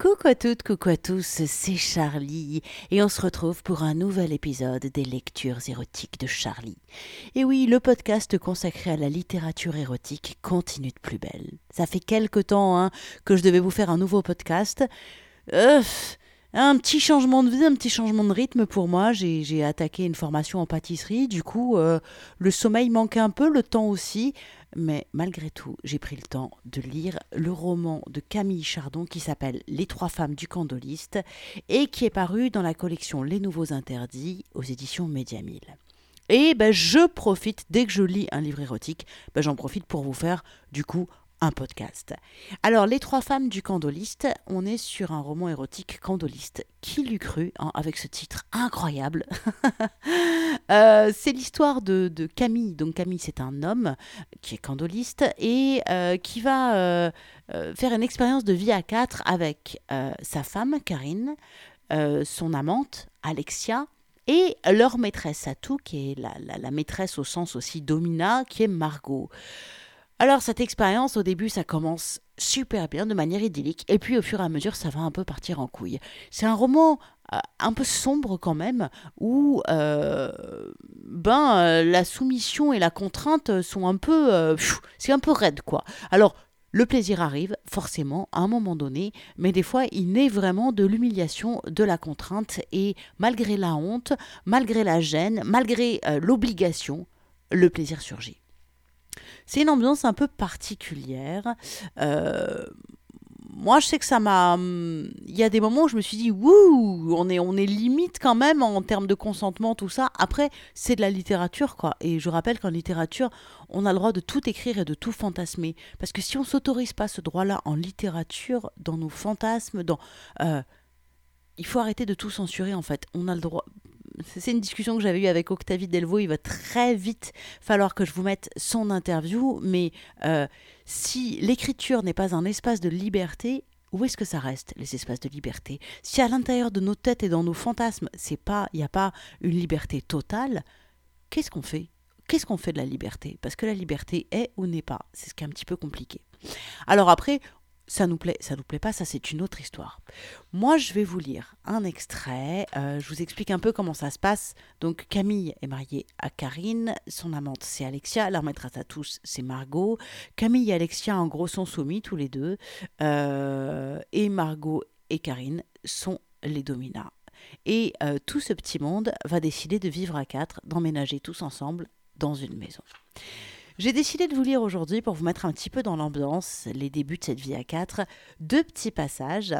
Coucou à toutes, coucou à tous, c'est Charlie et on se retrouve pour un nouvel épisode des lectures érotiques de Charlie. Et oui, le podcast consacré à la littérature érotique continue de plus belle. Ça fait quelque temps hein, que je devais vous faire un nouveau podcast. Euh, un petit changement de vie, un petit changement de rythme pour moi. J'ai attaqué une formation en pâtisserie, du coup euh, le sommeil manquait un peu, le temps aussi. Mais malgré tout, j'ai pris le temps de lire le roman de Camille Chardon qui s'appelle Les trois femmes du candoliste et qui est paru dans la collection Les Nouveaux Interdits aux éditions Média Et ben, je profite, dès que je lis un livre érotique, ben, j'en profite pour vous faire du coup un podcast. Alors, Les trois femmes du candoliste, on est sur un roman érotique candoliste. Qui l'eût cru, hein, avec ce titre incroyable euh, C'est l'histoire de, Camille. Donc, Camille, c'est un homme qui est candoliste et euh, qui va euh, faire une expérience de vie à quatre avec sa femme, Karine, son amante, Alexia, et leur maîtresse Satou, qui est la, la maîtresse au sens aussi domina, qui est Margot. Alors cette expérience, au début, ça commence super bien, de manière idyllique, et puis au fur et à mesure, ça va un peu partir en couille. C'est un roman euh, un peu sombre quand même, où euh, ben euh, la soumission et la contrainte sont un peu, c'est un peu raide quoi. Alors le plaisir arrive forcément à un moment donné, mais des fois il naît vraiment de l'humiliation, de la contrainte, et malgré la honte, malgré la gêne, malgré l'obligation, le plaisir surgit. C'est une ambiance un peu particulière. Euh, moi, je sais que ça m'a. Il y a des moments où je me suis dit, wouh, on est, on est limite quand même en termes de consentement, tout ça. Après, c'est de la littérature, quoi. Et je rappelle qu'en littérature, on a le droit de tout écrire et de tout fantasmer. Parce que si on s'autorise pas ce droit-là en littérature, dans nos fantasmes, dans. Euh, il faut arrêter de tout censurer, en fait. On a le droit c'est une discussion que j'avais eue avec Octavie Delvaux. Il va très vite falloir que je vous mette son interview. Mais euh, si l'écriture n'est pas un espace de liberté, où est-ce que ça reste, les espaces de liberté? Si à l'intérieur de nos têtes et dans nos fantasmes, c'est pas, il n'y a pas une liberté totale, qu'est-ce qu'on fait? Qu'est-ce qu'on fait de la liberté? Parce que la liberté est ou n'est pas. C'est ce qui est un petit peu compliqué. Alors après, ça nous plaît, ça nous plaît pas, ça c'est une autre histoire. Moi, je vais vous lire un extrait. Euh, je vous explique un peu comment ça se passe. Donc, Camille est mariée à Karine, son amante c'est Alexia, leur maîtresse à tous c'est Margot. Camille et Alexia, en gros, sont soumis tous les deux, euh, et Margot et Karine sont les dominats. Et euh, tout ce petit monde va décider de vivre à quatre, d'emménager tous ensemble dans une maison. J'ai décidé de vous lire aujourd'hui pour vous mettre un petit peu dans l'ambiance, les débuts de cette vie à quatre, deux petits passages.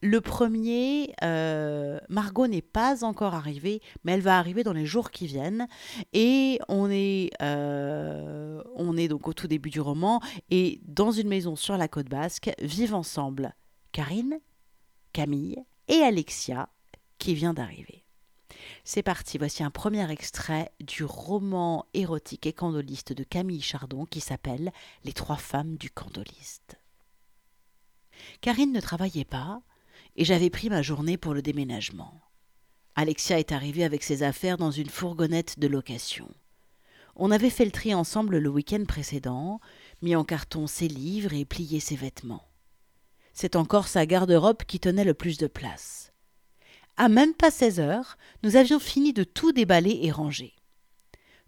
Le premier, euh, Margot n'est pas encore arrivée, mais elle va arriver dans les jours qui viennent. Et on est, euh, on est donc au tout début du roman, et dans une maison sur la côte basque, vivent ensemble Karine, Camille et Alexia, qui vient d'arriver. C'est parti, voici un premier extrait du roman érotique et candoliste de Camille Chardon qui s'appelle Les trois femmes du candoliste. Karine ne travaillait pas et j'avais pris ma journée pour le déménagement. Alexia est arrivée avec ses affaires dans une fourgonnette de location. On avait fait le tri ensemble le week-end précédent, mis en carton ses livres et plié ses vêtements. C'est encore sa garde-robe qui tenait le plus de place. À même pas seize heures, nous avions fini de tout déballer et ranger.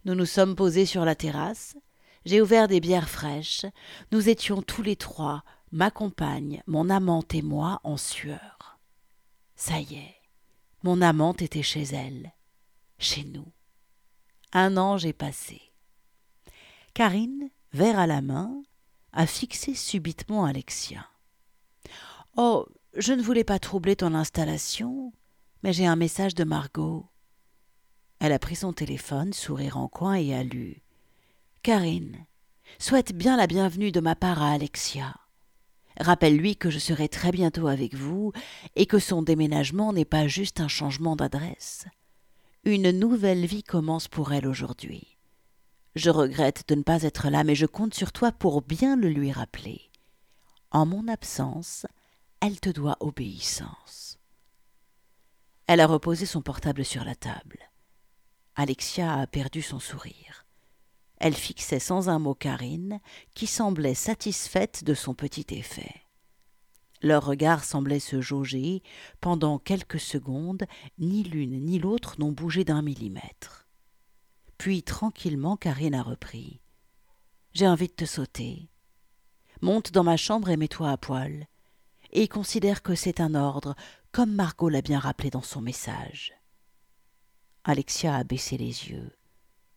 Nous nous sommes posés sur la terrasse, j'ai ouvert des bières fraîches, nous étions tous les trois, ma compagne, mon amante et moi, en sueur. Ça y est, mon amante était chez elle, chez nous. Un ange est passé. Karine, verre à la main, a fixé subitement Alexia. Oh, je ne voulais pas troubler ton installation, mais j'ai un message de Margot. Elle a pris son téléphone, sourire en coin, et a lu. Karine, souhaite bien la bienvenue de ma part à Alexia. Rappelle-lui que je serai très bientôt avec vous et que son déménagement n'est pas juste un changement d'adresse. Une nouvelle vie commence pour elle aujourd'hui. Je regrette de ne pas être là, mais je compte sur toi pour bien le lui rappeler. En mon absence, elle te doit obéissance. Elle a reposé son portable sur la table. Alexia a perdu son sourire. Elle fixait sans un mot Karine, qui semblait satisfaite de son petit effet. Leurs regards semblaient se jauger. Pendant quelques secondes, ni l'une ni l'autre n'ont bougé d'un millimètre. Puis tranquillement, Karine a repris. J'ai envie de te sauter. Monte dans ma chambre et mets-toi à poil. Et considère que c'est un ordre, comme Margot l'a bien rappelé dans son message. Alexia a baissé les yeux.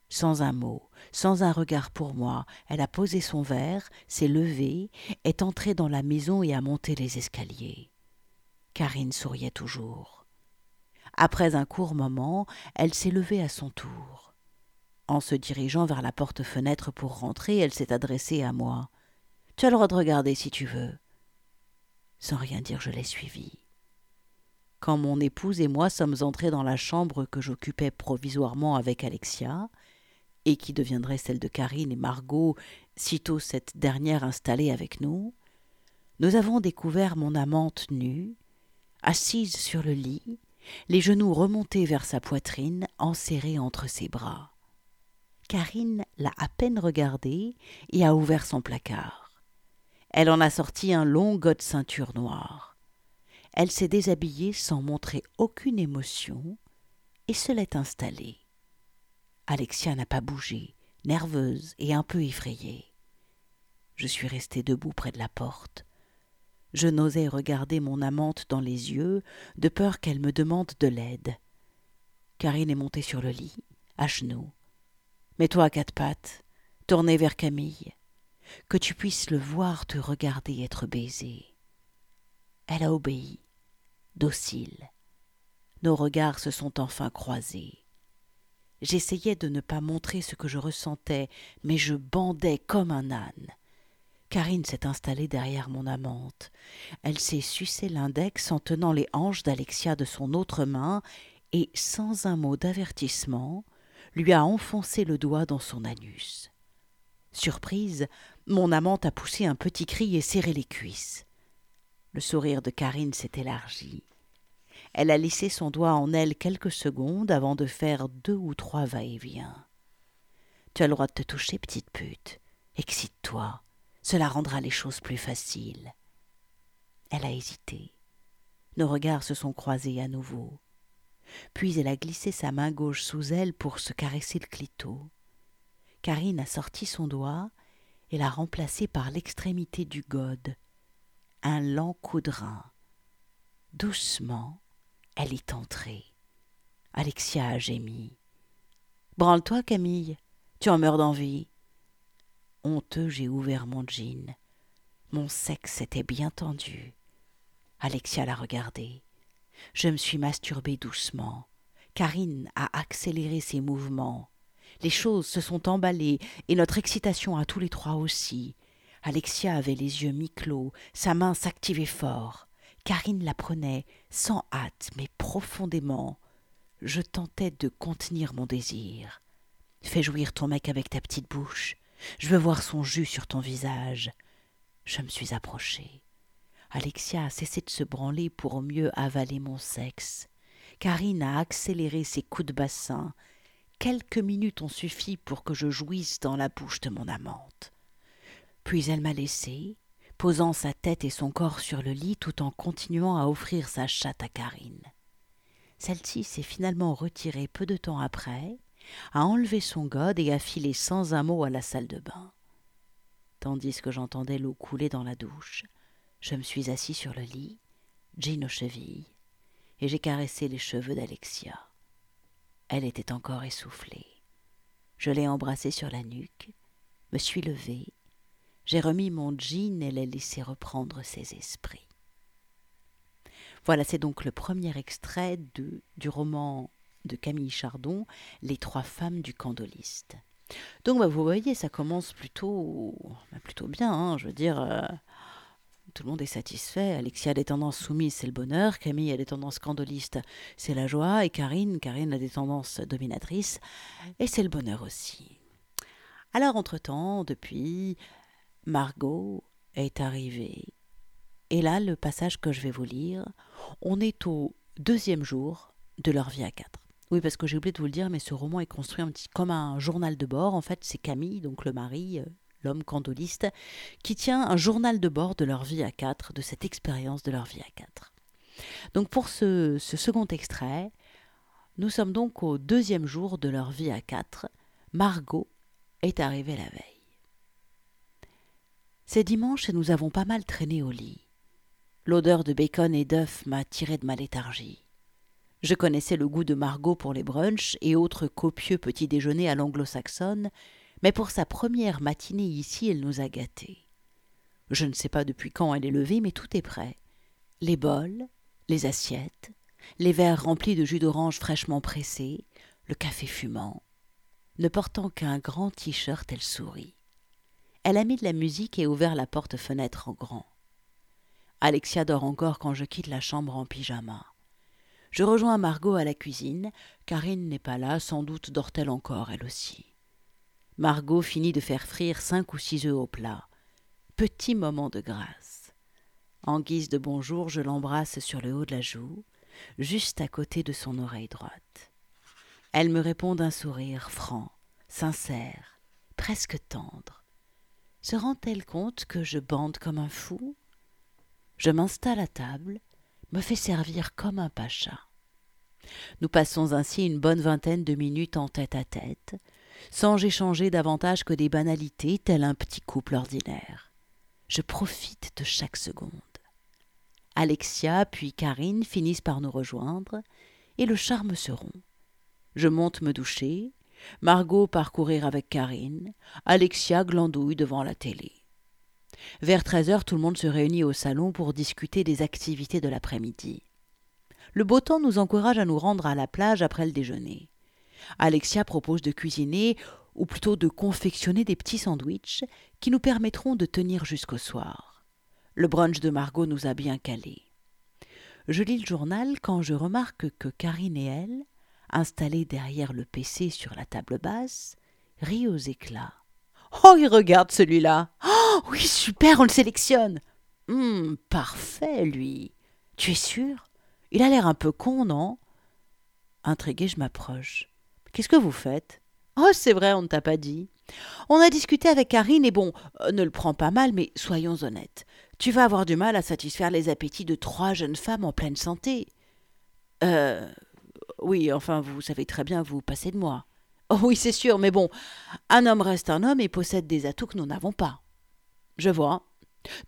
Sans un mot, sans un regard pour moi, elle a posé son verre, s'est levée, est entrée dans la maison et a monté les escaliers. Karine souriait toujours. Après un court moment, elle s'est levée à son tour. En se dirigeant vers la porte-fenêtre pour rentrer, elle s'est adressée à moi. Tu as le droit de regarder si tu veux. Sans rien dire, je l'ai suivie. Quand mon épouse et moi sommes entrés dans la chambre que j'occupais provisoirement avec Alexia, et qui deviendrait celle de Karine et Margot sitôt cette dernière installée avec nous, nous avons découvert mon amante nue, assise sur le lit, les genoux remontés vers sa poitrine, enserrés entre ses bras. Karine l'a à peine regardée et a ouvert son placard. Elle en a sorti un long de ceinture noire. Elle s'est déshabillée sans montrer aucune émotion et se l'est installée. Alexia n'a pas bougé, nerveuse et un peu effrayée. Je suis restée debout près de la porte. Je n'osais regarder mon amante dans les yeux, de peur qu'elle me demande de l'aide. Karine est montée sur le lit, à genoux. Mets-toi à quatre pattes, tournée vers Camille, que tu puisses le voir te regarder être baisé. Elle a obéi, docile. Nos regards se sont enfin croisés. J'essayais de ne pas montrer ce que je ressentais, mais je bandais comme un âne. Karine s'est installée derrière mon amante. Elle s'est sucé l'index en tenant les hanches d'Alexia de son autre main et, sans un mot d'avertissement, lui a enfoncé le doigt dans son anus. Surprise, mon amante a poussé un petit cri et serré les cuisses. Le sourire de Karine s'est élargi. Elle a laissé son doigt en elle quelques secondes avant de faire deux ou trois va-et-vient. Tu as le droit de te toucher, petite pute. Excite-toi. Cela rendra les choses plus faciles. Elle a hésité. Nos regards se sont croisés à nouveau. Puis elle a glissé sa main gauche sous elle pour se caresser le clito. Karine a sorti son doigt et l'a remplacé par l'extrémité du gode. Lent coup. Doucement, elle est entrée. Alexia a gémi. Branle-toi, Camille. Tu en meurs d'envie. Honteux, j'ai ouvert mon jean. Mon sexe était bien tendu. Alexia l'a regardé. Je me suis masturbé doucement. Karine a accéléré ses mouvements. Les choses se sont emballées et notre excitation à tous les trois aussi. Alexia avait les yeux mi-clos, sa main s'activait fort. Karine la prenait, sans hâte, mais profondément. Je tentais de contenir mon désir. Fais jouir ton mec avec ta petite bouche. Je veux voir son jus sur ton visage. Je me suis approchée. Alexia a cessé de se branler pour mieux avaler mon sexe. Karine a accéléré ses coups de bassin. Quelques minutes ont suffi pour que je jouisse dans la bouche de mon amante. Puis elle m'a laissé, posant sa tête et son corps sur le lit tout en continuant à offrir sa chatte à Karine. Celle-ci s'est finalement retirée peu de temps après, a enlevé son gode et a filé sans un mot à la salle de bain. Tandis que j'entendais l'eau couler dans la douche, je me suis assis sur le lit, jean aux chevilles, et j'ai caressé les cheveux d'Alexia. Elle était encore essoufflée. Je l'ai embrassée sur la nuque, me suis levée j'ai remis mon jean et l'ai laissé reprendre ses esprits. Voilà, c'est donc le premier extrait du roman de Camille Chardon, Les trois femmes du candoliste. Donc bah, vous voyez, ça commence plutôt, bah, plutôt bien, hein, je veux dire, euh, tout le monde est satisfait. Alexia a des tendances soumises, c'est le bonheur, Camille a des tendances candolistes, c'est la joie, et Karine, Karine a des tendances dominatrices, et c'est le bonheur aussi. Alors entre-temps, depuis, Margot est arrivée. Et là, le passage que je vais vous lire, on est au deuxième jour de leur vie à quatre. Oui, parce que j'ai oublié de vous le dire, mais ce roman est construit un petit comme un journal de bord. En fait, c'est Camille, donc le mari, euh, l'homme candoliste, qui tient un journal de bord de leur vie à quatre, de cette expérience de leur vie à quatre. Donc pour ce, ce second extrait, nous sommes donc au deuxième jour de leur vie à quatre. Margot est arrivée la veille. C'est dimanche et nous avons pas mal traîné au lit. L'odeur de bacon et d'œufs m'a tiré de ma léthargie. Je connaissais le goût de Margot pour les brunchs et autres copieux petits déjeuners à l'anglo-saxonne, mais pour sa première matinée ici, elle nous a gâtés. Je ne sais pas depuis quand elle est levée, mais tout est prêt. Les bols, les assiettes, les verres remplis de jus d'orange fraîchement pressé, le café fumant. Ne portant qu'un grand t-shirt, elle sourit. Elle a mis de la musique et ouvert la porte-fenêtre en grand. Alexia dort encore quand je quitte la chambre en pyjama. Je rejoins Margot à la cuisine. Karine n'est pas là, sans doute dort-elle encore, elle aussi. Margot finit de faire frire cinq ou six œufs au plat. Petit moment de grâce. En guise de bonjour, je l'embrasse sur le haut de la joue, juste à côté de son oreille droite. Elle me répond d'un sourire franc, sincère, presque tendre. Se rend-elle compte que je bande comme un fou? Je m'installe à table, me fais servir comme un pacha. Nous passons ainsi une bonne vingtaine de minutes en tête à tête, sans échanger davantage que des banalités, tel un petit couple ordinaire. Je profite de chaque seconde. Alexia puis Karine finissent par nous rejoindre, et le charme se rompt. Je monte me doucher, Margot parcourir avec Karine, Alexia glandouille devant la télé. Vers treize heures, tout le monde se réunit au salon pour discuter des activités de l'après-midi. Le beau temps nous encourage à nous rendre à la plage après le déjeuner. Alexia propose de cuisiner, ou plutôt de confectionner des petits sandwichs qui nous permettront de tenir jusqu'au soir. Le brunch de Margot nous a bien calés. Je lis le journal quand je remarque que Karine et elle, installées derrière le PC sur la table basse, rient aux éclats. Oh, il regarde celui-là. Oh, oui, super, on le sélectionne. Hum, parfait, lui. Tu es sûr? Il a l'air un peu con, non? Intrigué, je m'approche. Qu'est-ce que vous faites? Oh, c'est vrai, on ne t'a pas dit. On a discuté avec Karine et bon, euh, ne le prends pas mal, mais soyons honnêtes. Tu vas avoir du mal à satisfaire les appétits de trois jeunes femmes en pleine santé. Euh. Oui, enfin, vous savez très bien, vous passez de moi. Oh oui, c'est sûr, mais bon, un homme reste un homme et possède des atouts que nous n'avons pas. Je vois.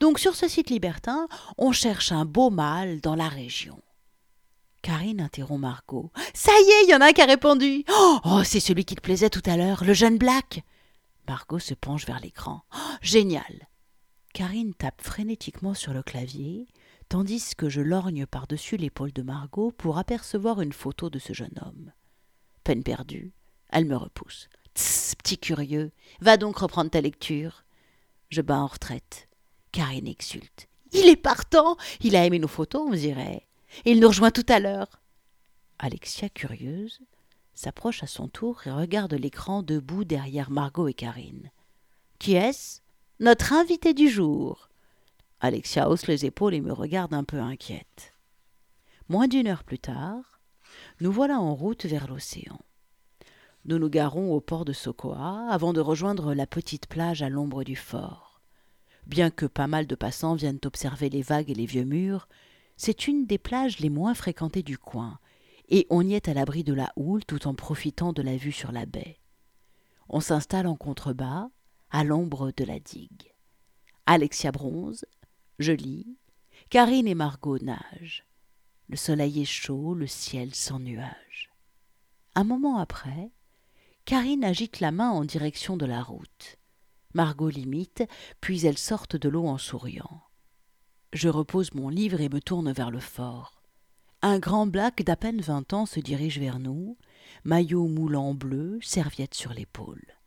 Donc sur ce site libertin, on cherche un beau mâle dans la région. Karine interrompt Margot. Ça y est, il y en a un qui a répondu. Oh, c'est celui qui te plaisait tout à l'heure, le jeune Black. Margot se penche vers l'écran. Oh, génial. Karine tape frénétiquement sur le clavier, tandis que je lorgne par-dessus l'épaule de Margot pour apercevoir une photo de ce jeune homme. Peine perdue, elle me repousse. Tss, petit curieux, va donc reprendre ta lecture. Je bats en retraite. Karine exulte. Il est partant Il a aimé nos photos, on dirait. Il nous rejoint tout à l'heure. Alexia, curieuse, s'approche à son tour et regarde l'écran debout derrière Margot et Karine. Qui est-ce? Notre invité du jour. Alexia hausse les épaules et me regarde un peu inquiète. Moins d'une heure plus tard, nous voilà en route vers l'océan. Nous nous garons au port de Sokoa avant de rejoindre la petite plage à l'ombre du fort. Bien que pas mal de passants viennent observer les vagues et les vieux murs, c'est une des plages les moins fréquentées du coin, et on y est à l'abri de la houle tout en profitant de la vue sur la baie. On s'installe en contrebas, à l'ombre de la digue. Alexia bronze, je lis, Karine et Margot nagent. Le soleil est chaud, le ciel sans nuages. Un moment après, Karine agite la main en direction de la route. Margot l'imite, puis elles sortent de l'eau en souriant. Je repose mon livre et me tourne vers le fort. Un grand black d'à peine vingt ans se dirige vers nous, maillot moulant bleu, serviette sur l'épaule.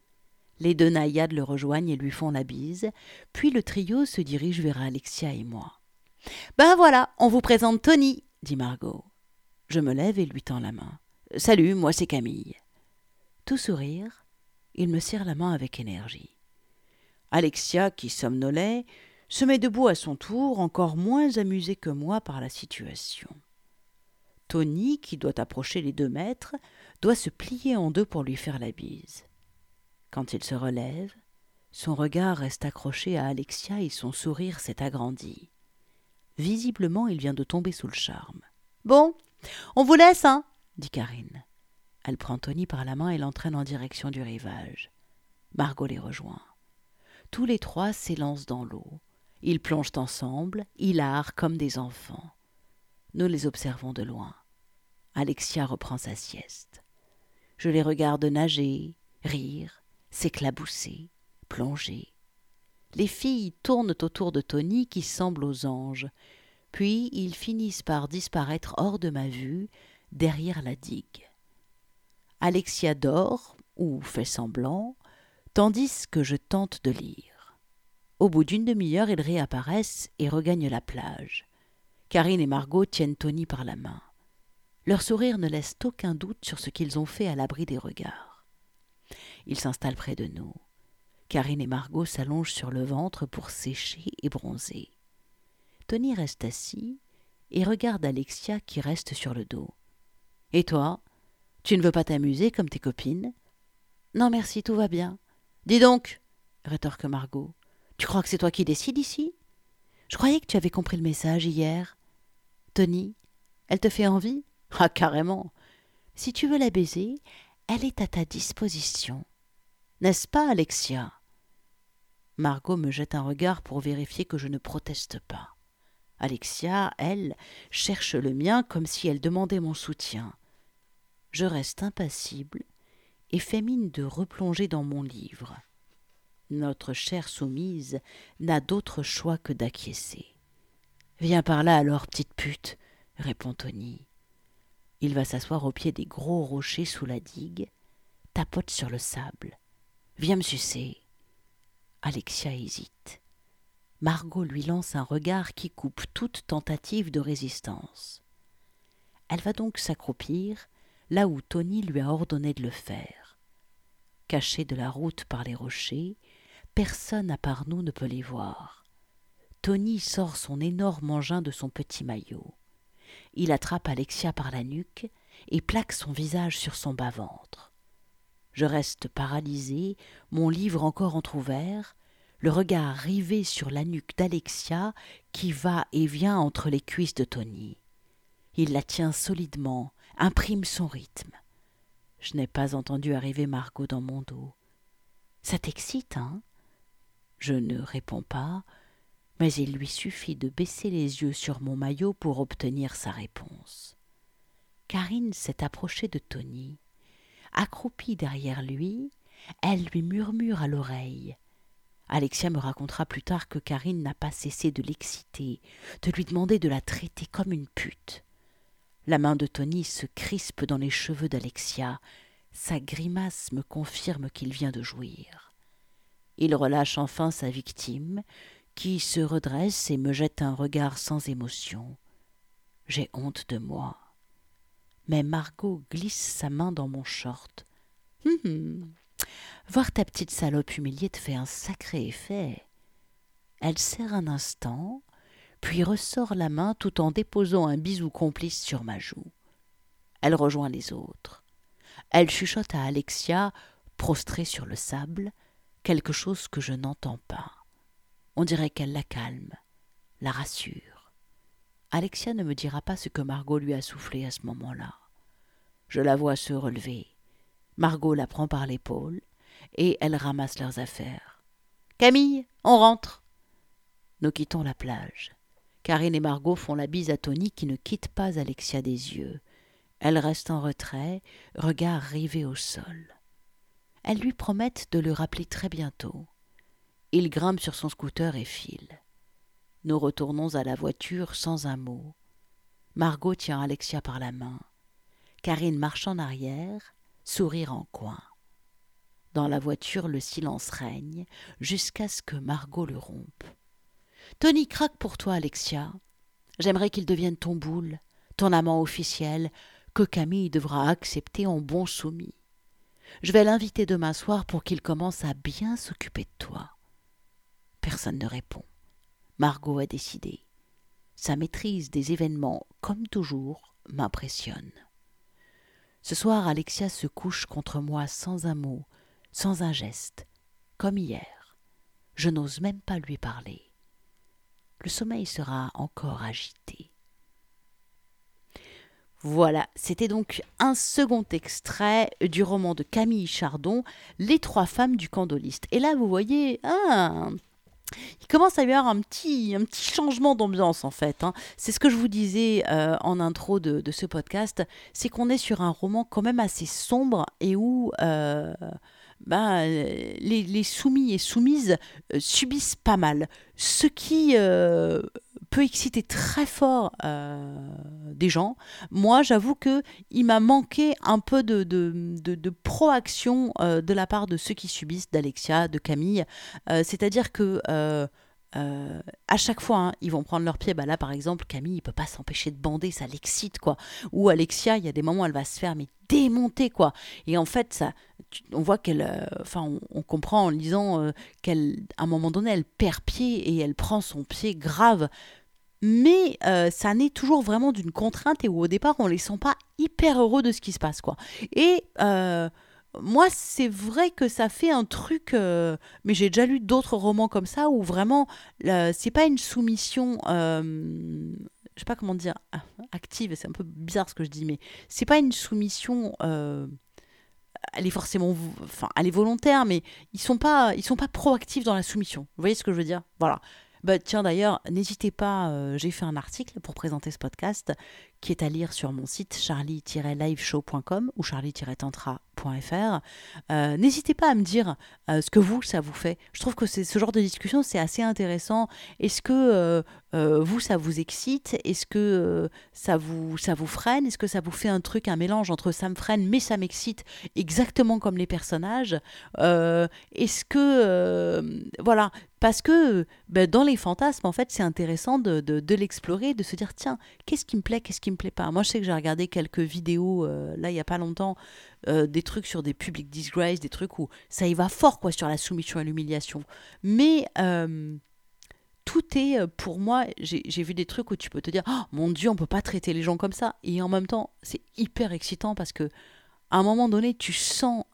Les deux naïades le rejoignent et lui font la bise, puis le trio se dirige vers Alexia et moi. Ben voilà, on vous présente Tony, dit Margot. Je me lève et lui tends la main. Salut, moi c'est Camille. Tout sourire, il me serre la main avec énergie. Alexia, qui somnolait, se met debout à son tour, encore moins amusée que moi par la situation. Tony, qui doit approcher les deux mètres, doit se plier en deux pour lui faire la bise. Quand il se relève, Son regard reste accroché à Alexia et son sourire s'est agrandi. Visiblement, il vient de tomber sous le charme. Bon, on vous laisse, hein dit Karine. Elle prend Tony par la main et l'entraîne en direction du rivage. Margot les rejoint. Tous les trois s'élancent dans l'eau. Ils plongent ensemble, hilares comme des enfants. Nous les observons de loin. Alexia reprend sa sieste. Je les regarde nager, rire, s'éclabousser, plonger. Les filles tournent autour de Tony qui semble aux anges, puis ils finissent par disparaître hors de ma vue, derrière la digue. Alexia dort, ou fait semblant, tandis que je tente de lire. Au bout d'une demi-heure, ils réapparaissent et regagnent la plage. Karine et Margot tiennent Tony par la main. Leur sourire ne laisse aucun doute sur ce qu'ils ont fait à l'abri des regards. Ils s'installent près de nous. Karine et Margot s'allongent sur le ventre pour sécher et bronzer. Tony reste assis et regarde Alexia qui reste sur le dos. Et toi? Tu ne veux pas t'amuser comme tes copines? Non, merci, tout va bien. Dis donc rétorque Margot. Tu crois que c'est toi qui décides ici? Je croyais que tu avais compris le message hier. Tony, elle te fait envie? Ah, carrément. Si tu veux la baiser, elle est à ta disposition. N'est-ce pas, Alexia? Margot me jette un regard pour vérifier que je ne proteste pas. Alexia, elle, cherche le mien comme si elle demandait mon soutien. Je reste impassible et fais mine de replonger dans mon livre. Notre chère soumise n'a d'autre choix que d'acquiescer. Viens par là alors, petite pute, répond Tony. Il va s'asseoir au pied des gros rochers sous la digue, tapote sur le sable. Viens me sucer. Alexia hésite. Margot lui lance un regard qui coupe toute tentative de résistance. Elle va donc s'accroupir là où Tony lui a ordonné de le faire. Cachée de la route par les rochers, personne à part nous ne peut les voir. Tony sort son énorme engin de son petit maillot. Il attrape Alexia par la nuque et plaque son visage sur son bas-ventre. Je reste paralysé, mon livre encore entr'ouvert, le regard rivé sur la nuque d'Alexia qui va et vient entre les cuisses de Tony. Il la tient solidement, imprime son rythme. Je n'ai pas entendu arriver Margot dans mon dos. Ça t'excite, hein? Je ne réponds pas, mais il lui suffit de baisser les yeux sur mon maillot pour obtenir sa réponse. Karine s'est approchée de Tony. Accroupie derrière lui, elle lui murmure à l'oreille. Alexia me racontera plus tard que Karine n'a pas cessé de l'exciter, de lui demander de la traiter comme une pute. La main de Tony se crispe dans les cheveux d'Alexia. Sa grimace me confirme qu'il vient de jouir. Il relâche enfin sa victime, qui se redresse et me jette un regard sans émotion. J'ai honte de moi. Mais Margot glisse sa main dans mon short. Hum, hum. Voir ta petite salope humiliée te fait un sacré effet. Elle serre un instant, puis ressort la main tout en déposant un bisou complice sur ma joue. Elle rejoint les autres. Elle chuchote à Alexia, prostrée sur le sable, quelque chose que je n'entends pas. On dirait qu'elle la calme, la rassure. Alexia ne me dira pas ce que Margot lui a soufflé à ce moment-là. Je la vois se relever. Margot la prend par l'épaule et elle ramasse leurs affaires. Camille, on rentre. Nous quittons la plage. Karine et Margot font la bise à Tony qui ne quitte pas Alexia des yeux. Elle reste en retrait, regard rivé au sol. Elles lui promettent de le rappeler très bientôt. Il grimpe sur son scooter et file. Nous retournons à la voiture sans un mot. Margot tient Alexia par la main. Karine marche en arrière, sourire en coin. Dans la voiture, le silence règne jusqu'à ce que Margot le rompe. Tony craque pour toi, Alexia. J'aimerais qu'il devienne ton boule, ton amant officiel, que Camille devra accepter en bon soumis. Je vais l'inviter demain soir pour qu'il commence à bien s'occuper de toi. Personne ne répond. Margot a décidé. Sa maîtrise des événements, comme toujours, m'impressionne. Ce soir, Alexia se couche contre moi sans un mot, sans un geste, comme hier. je n'ose même pas lui parler. Le sommeil sera encore agité. Voilà, c'était donc un second extrait du roman de Camille Chardon, Les trois femmes du candoliste. Et là, vous voyez, ah, il commence à y avoir un petit, un petit changement d'ambiance en fait. Hein. C'est ce que je vous disais euh, en intro de, ce podcast, c'est qu'on est sur un roman quand même assez sombre et où ben, les, soumis et soumises euh, subissent pas mal. Ce qui peut exciter très fort euh, des gens. Moi, j'avoue que il m'a manqué un peu de, de, de, proaction euh, de la part de ceux qui subissent, d'Alexia, de Camille. Euh, c'est-à-dire que à chaque fois, hein, ils vont prendre leur pied. Bah là, par exemple, Camille, il peut pas s'empêcher de bander, ça l'excite, quoi. Ou Alexia, il y a des moments, elle va se faire mais démonter, quoi. Et en fait, ça, on voit qu'elle, enfin, on, comprend en lisant euh, qu'elle, à un moment donné, elle perd pied et elle prend son pied grave. Mais ça naît toujours vraiment d'une contrainte et où au départ, on les sent pas hyper heureux de ce qui se passe, quoi. Et moi, c'est vrai que ça fait un truc, euh, mais j'ai déjà lu d'autres romans comme ça où vraiment, c'est pas une soumission, euh, je sais pas comment dire, active, c'est un peu bizarre ce que je dis, mais c'est pas une soumission, euh, elle est forcément, enfin, elle est volontaire, mais ils sont pas, ils sont pas proactifs dans la soumission. Vous voyez ce que je veux dire? Voilà. Bah, tiens d'ailleurs, n'hésitez pas, euh, j'ai fait un article pour présenter ce podcast qui est à lire sur mon site charlie-liveshow.com ou charlie-tantra.fr. Euh, n'hésitez pas à me dire euh, ce que vous, ça vous fait. Je trouve que ce genre de discussion, c'est assez intéressant. Est-ce que vous, ça vous excite? Est-ce que ça, vous, ça vous freine? Est-ce que ça vous fait un truc, un mélange entre ça me freine mais ça m'excite exactement comme les personnages? Est-ce que... voilà, parce que ben, dans les fantasmes, en fait, c'est intéressant de, l'explorer, de se dire, tiens, qu'est-ce qui me plaît, qu'est-ce me plaît pas. Moi, je sais que j'ai regardé quelques vidéos, euh, là, il n'y a pas longtemps, euh, des trucs sur des public disgrace, des trucs où ça y va fort, quoi, sur la soumission et l'humiliation. Mais... Euh, tout est pour moi, j'ai vu des trucs où tu peux te dire, oh, mon Dieu, on peut pas traiter les gens comme ça. Et en même temps, c'est hyper excitant parce que à un moment donné, tu sens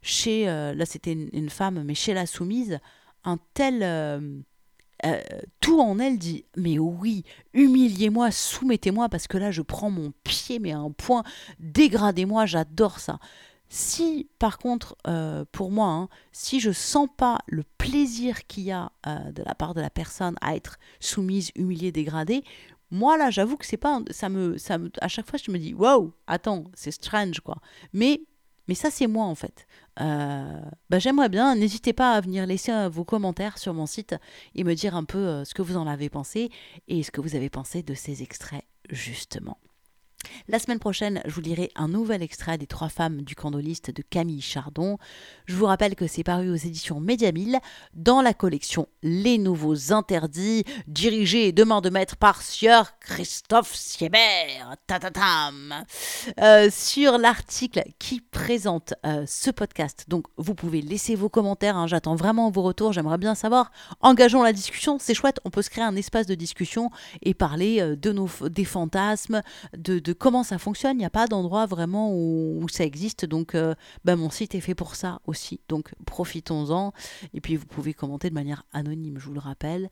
chez, là c'était une, femme, mais chez la soumise, un tel... euh, tout en elle dit mais oui humiliez-moi soumettez-moi parce que là je prends mon pied mais à un point dégradez-moi j'adore ça si par contre euh, pour moi hein, si je sens pas le plaisir qu'il y a de la part de la personne à être soumise humiliée dégradée moi là j'avoue que c'est pas ça me ça me, à chaque fois je me dis wow attends c'est strange quoi mais mais ça, c'est moi en fait. Euh, bah, J'aimerais bien, n'hésitez pas à venir laisser euh, vos commentaires sur mon site et me dire un peu euh, ce que vous en avez pensé et ce que vous avez pensé de ces extraits justement. La semaine prochaine, je vous lirai un nouvel extrait des Trois femmes du candoliste de Camille Chardon. Je vous rappelle que c'est paru aux éditions Médiamille dans la collection Les Nouveaux Interdits, dirigé de main de maître par Sieur Christophe Siebert. Euh, sur l'article qui présente euh, ce podcast. Donc, vous pouvez laisser vos commentaires. Hein. J'attends vraiment vos retours. J'aimerais bien savoir. Engageons la discussion. C'est chouette. On peut se créer un espace de discussion et parler euh, de nos, des fantasmes, de de comment ça fonctionne. Il n'y a pas d'endroit vraiment où, ça existe. Donc, bah, mon site est fait pour ça aussi. Donc, profitons-en. Et puis, vous pouvez commenter de manière anonyme, je vous le rappelle.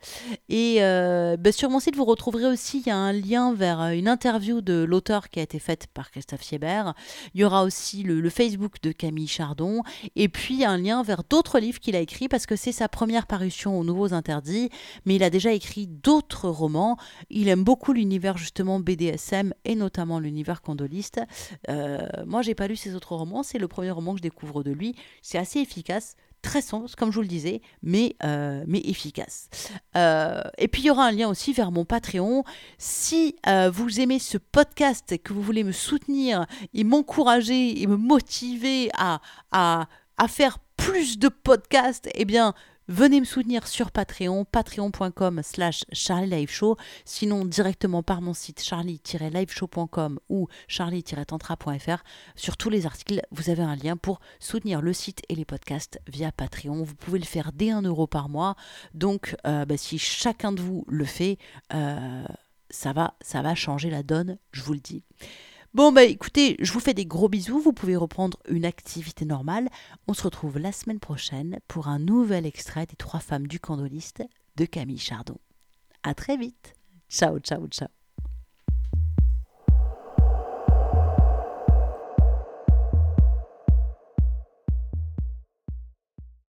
Et bah, sur mon site, vous retrouverez aussi un lien vers euh, une interview de l'auteur qui a été faite par Christophe Siebert. Il y aura aussi le, Facebook de Camille Chardon. Et puis, un lien vers d'autres livres qu'il a écrits parce que c'est sa première parution aux Nouveaux Interdits. Mais il a déjà écrit d'autres romans. Il aime beaucoup l'univers justement BDSM et notamment l'univers condoliste. Euh, moi, j'ai pas lu ses autres romans, c'est le premier roman que je découvre de lui. C'est assez efficace, très sombre, comme je vous le disais, mais, euh, mais efficace. Euh, et puis il y aura un lien aussi vers mon Patreon. Si vous aimez ce podcast et que vous voulez me soutenir et m'encourager et me motiver à, à, à faire plus de podcasts, eh bien, Venez me soutenir sur Patreon, patreon.com slash charlie-live-show, sinon directement par mon site charlie-liveshow.com ou charlie-tantra.fr. Sur tous les articles, vous avez un lien pour soutenir le site et les podcasts via Patreon. Vous pouvez le faire dès 1 euro par mois. Donc, euh, bah, si chacun de vous le fait, euh, ça, va, ça va changer la donne, je vous le dis. Bon, bah écoutez, je vous fais des gros bisous. Vous pouvez reprendre une activité normale. On se retrouve la semaine prochaine pour un nouvel extrait des Trois femmes du candoliste de Camille Chardon. À très vite. Ciao, ciao, ciao.